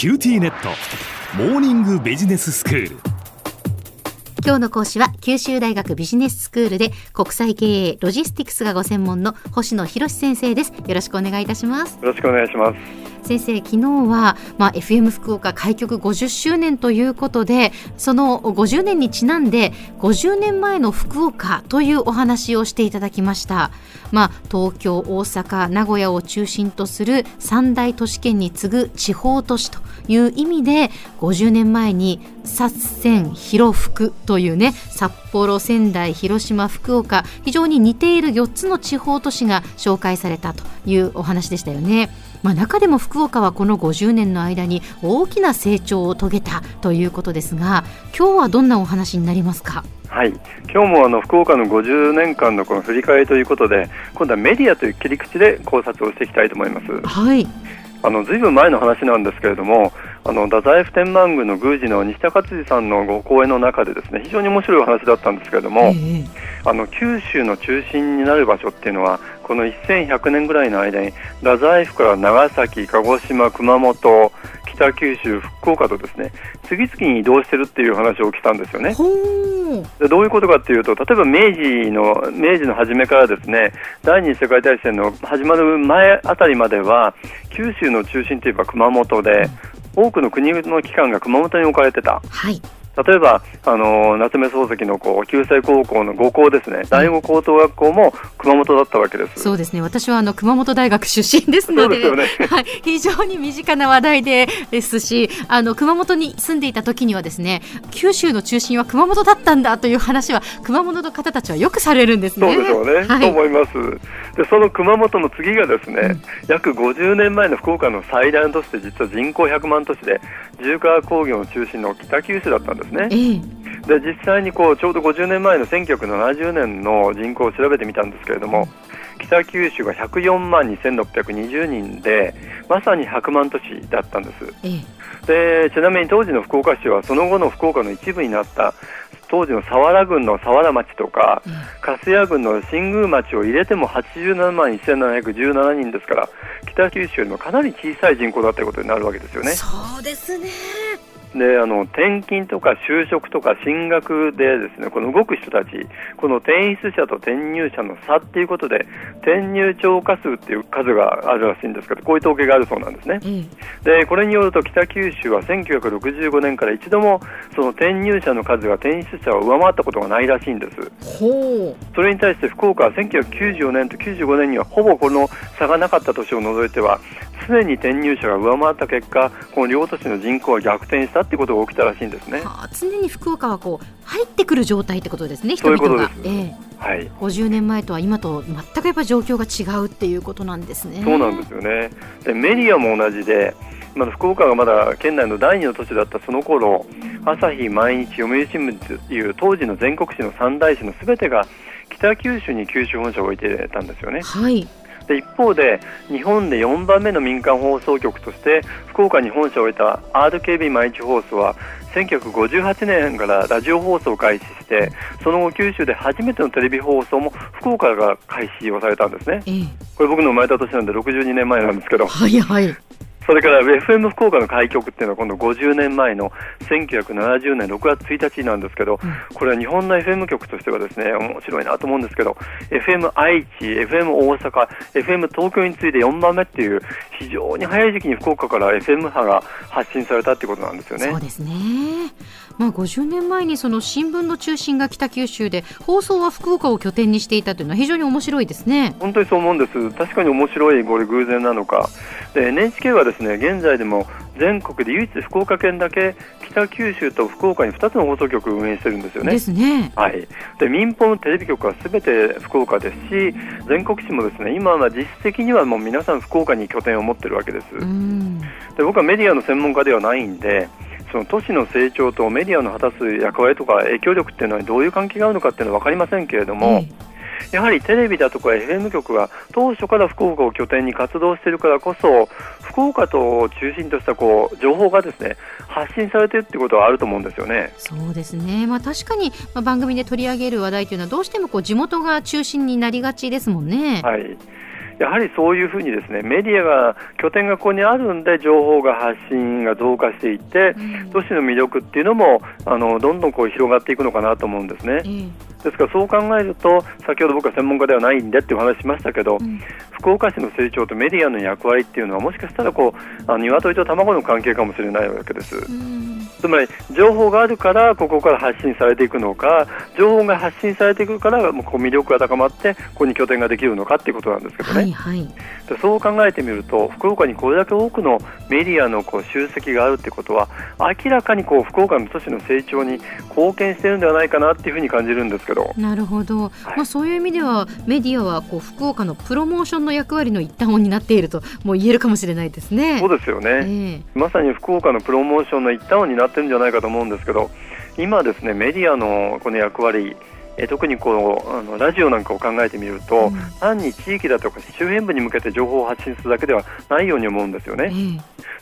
QTnet。モーニングビジネススクール。今日の講師は九州大学ビジネススクールで国際経営ロジスティクスがご専門の星野博先生です。よろしくお願いいたします。よろしくお願いします先生昨日は、まあ、FM 福岡開局50周年ということでその50年にちなんで50年前の福岡というお話をしていただきました、まあ、東京大阪名古屋を中心とする三大都市圏に次ぐ地方都市という意味で50年前に札仙広福というね札幌仙台広島福岡非常に似ている4つの地方都市が紹介されたというお話でしたよね。まあ、中でも福岡はこの50年の間に大きな成長を遂げたということですが今日はどんなお話になりますか？はい。今日もあの福岡の50年間のこの振り返りということで今度はメディアという切り口で考察をしていきたいと思います。はい。あのずいぶん前の話なんですけれどもあの太宰府天満宮の宮司の西田勝次さんのご講演の中でですね非常に面白いお話だったんですけれども、えー、あの九州の中心になる場所っていうのはこの1100年ぐらいの間に太宰府から長崎、鹿児島、熊本、北九州、福岡とですね次々に移動してるっていう話を聞いたんですよね。でどういうことかっていうと例えば明治の明治の初めからですね第二次世界大戦の始まる前あたりまでは九州の中心といえば熊本で、多くの国の機関が熊本に置かれてた。はい例えば、あの夏目漱石のこう旧制高校の五校ですね、第五高等学校も熊本だったわけです。そうですね。私はあの熊本大学出身ですので、でね、はい、非常に身近な話題でですし、あの熊本に住んでいた時にはですね、九州の中心は熊本だったんだという話は熊本の方たちはよくされるんですね。そうでしょうね。はい、と思います。で、その熊本の次がですね、うん、約50年前の福岡の最大の都市で実は人口100万都市で重化工業の中心の北九州だったんですね。えー、で実際にこうちょうど50年前の1970年の人口を調べてみたんですけれども、北九州が104万2620人でまさに100万都市だったんです。えー、でちなみに当時の福岡市はその後の福岡の一部になった当時の佐原郡の佐原町とか、粕谷郡の新宮町を入れても87万1717人ですから北九州よりもかなり小さい人口だということになるわけですよね。そうですねであの転勤とか就職とか進学でですねこの動く人たちこの転出者と転入者の差っていうことで転入超過数っていう数があるらしいんですけどこういう統計があるそうなんですね、うん、でこれによると北九州は1965年から一度もその転入者の数が転出者を上回ったことがないらしいんです。それに対して福岡は1994年と95年にはほぼこの差がなかった年を除いては常に転入者が上回った結果この両都市の人口は逆転したっていうことが起きたらしいんですね、はあ、常に福岡はこう入ってくる状態ってことですね人々が。ええはい、50年前とは今と全くやっぱ状況が違うっていうことなんですね。そうなんですよねでメディアも同じでまだ福岡がまだ県内の第二の都市だったその頃朝日、毎日、読売新聞という当時の全国紙の三大紙のすべてが北九州に九州本社を置いてたんですよね。はいで一方で日本で4番目の民間放送局として福岡に本社を置いた RKB 毎日放送は1958年からラジオ放送を開始してその後九州で初めてのテレビ放送も福岡が開始をされたんですね、ええ、これ僕の生まれた年なんで62年前なんですけど、はいはい、それから FM 福岡の開局っていうのは今度50年前の1970年6月1日なんですけど、これは日本の FM 局としてはですね面白いなと思うんですけど FM 愛知、FM 大阪、FM 東京に次いで4番目っていう非常に早い時期に福岡から FM 波が発信されたっていうことなんですよね。そうですねまあ、50年前にその新聞の中心が北九州で放送は福岡を拠点にしていたというのは非常に面白いですね本当にそう思うんです確かに面白いこれ偶然なのかで NHK はですね現在でも全国で唯一福岡県だけ北九州と福岡に2つの放送局を運営してるんですよね。ですね。はい。で民放のテレビ局はすべて福岡ですし全国紙もですね今は実質的にはもう皆さん福岡に拠点を持ってるわけです。で僕はメディアの専門家ではないんでその都市の成長とメディアの果たす役割とか影響力っていうのはどういう関係があるのかっていうのは分かりませんけれども、やはりテレビだとか FM 局が当初から福岡を拠点に活動しているからこそ福岡と中心としたこう情報がですね発信されているっていうことはあると思うんですよね。そうですね。まあ確かに、まあ、番組で取り上げる話題というのはどうしてもこう地元が中心になりがちですもんね。はい。やはりそういうふうにですねメディアが拠点がここにあるんで情報が発信が増加していって、都市の魅力っていうのもあのどんどんこう広がっていくのかなと思うんですね。ですからそう考えると先ほど僕は専門家ではないんでっていう話しましたけど、うん、福岡市の成長とメディアの役割っていうのはもしかしたらこうあの鶏と卵の関係かもしれないわけです。うんつまり情報があるからここから発信されていくのか情報が発信されていくからもうこう魅力が高まってここに拠点ができるのかっていうことなんですけどね、はいはい、でそう考えてみると福岡にこれだけ多くのメディアのこう集積があるってことは明らかにこう福岡の都市の成長に貢献しているんではないかなっていうふうに感じるんですけど。なるほど、はい、まあ、そういう意味ではメディアはこう福岡のプロモーションの役割の一端を担っているともう言えるかもしれないですね。そうですよね、えー、まさに福岡のプロモーションの一端を担ってるんじゃないかと思うんですけど今ですねメディアのこの役割え特にこうあのラジオなんかを考えてみると、うん、単に地域だとか周辺部に向けて情報を発信するだけではないように思うんですよね。うん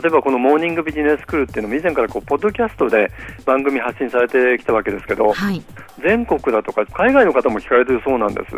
例えばこのモーニングビジネススクールっていうのも以前からこうポッドキャストで番組発信されてきたわけですけど、はい、全国だとか海外の方も聞かれてるそうなんです。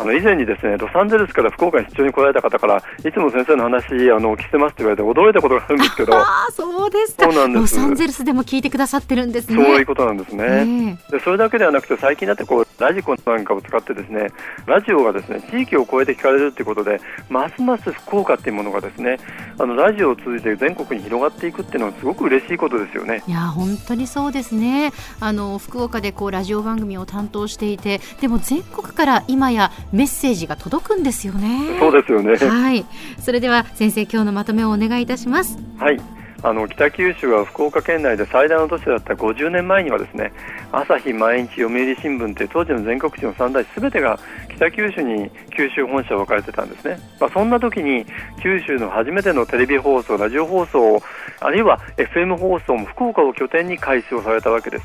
あの以前にですねロサンゼルスから福岡に出張に来られた方からいつも先生の話あの聞いてますって言われて驚いたことがあるんですけど。あそうですか。そうなんです。ロサンゼルスでも聞いてくださってるんですね。そういうことなんですね、え。ー、でそれだけではなくて最近だってこうラジコなんかを使ってですねラジオがですね地域を越えて聞かれるということでますます福岡っていうものがですねあのラジオを通じて全国に広がっていくっていうのはすごく嬉しいことですよね。いや本当にそうですね。あの福岡でこうラジオ番組を担当していてでも全国から今やメッセージが届くんですよね。そうですよね。はい。それでは先生今日のまとめをお願いいたします。はい。あの北九州は福岡県内で最大の都市だった50年前にはですね朝日、毎日、読売新聞という当時の全国紙の三大すべてが北九州に九州本社を置かれてたんですね、まあ、そんな時に九州の初めてのテレビ放送、ラジオ放送あるいは FM 放送も福岡を拠点に開始をされたわけです。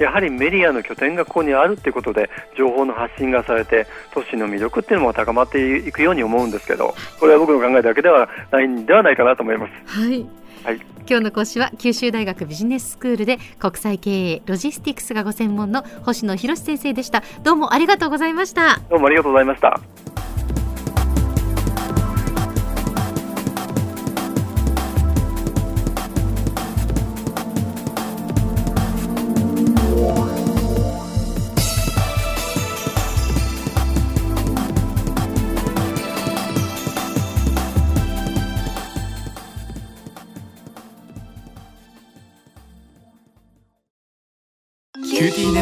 やはりメディアの拠点がここにあるということで情報の発信がされて都市の魅力っていうのも高まっていくように思うんですけどこれは僕の考えだけではないんではないかなと思います。はい。はい、今日の講師は九州大学ビジネススクールで国際経営ロジスティクスがご専門の星野博先生でした。どうもありがとうございました。どうもありがとうございました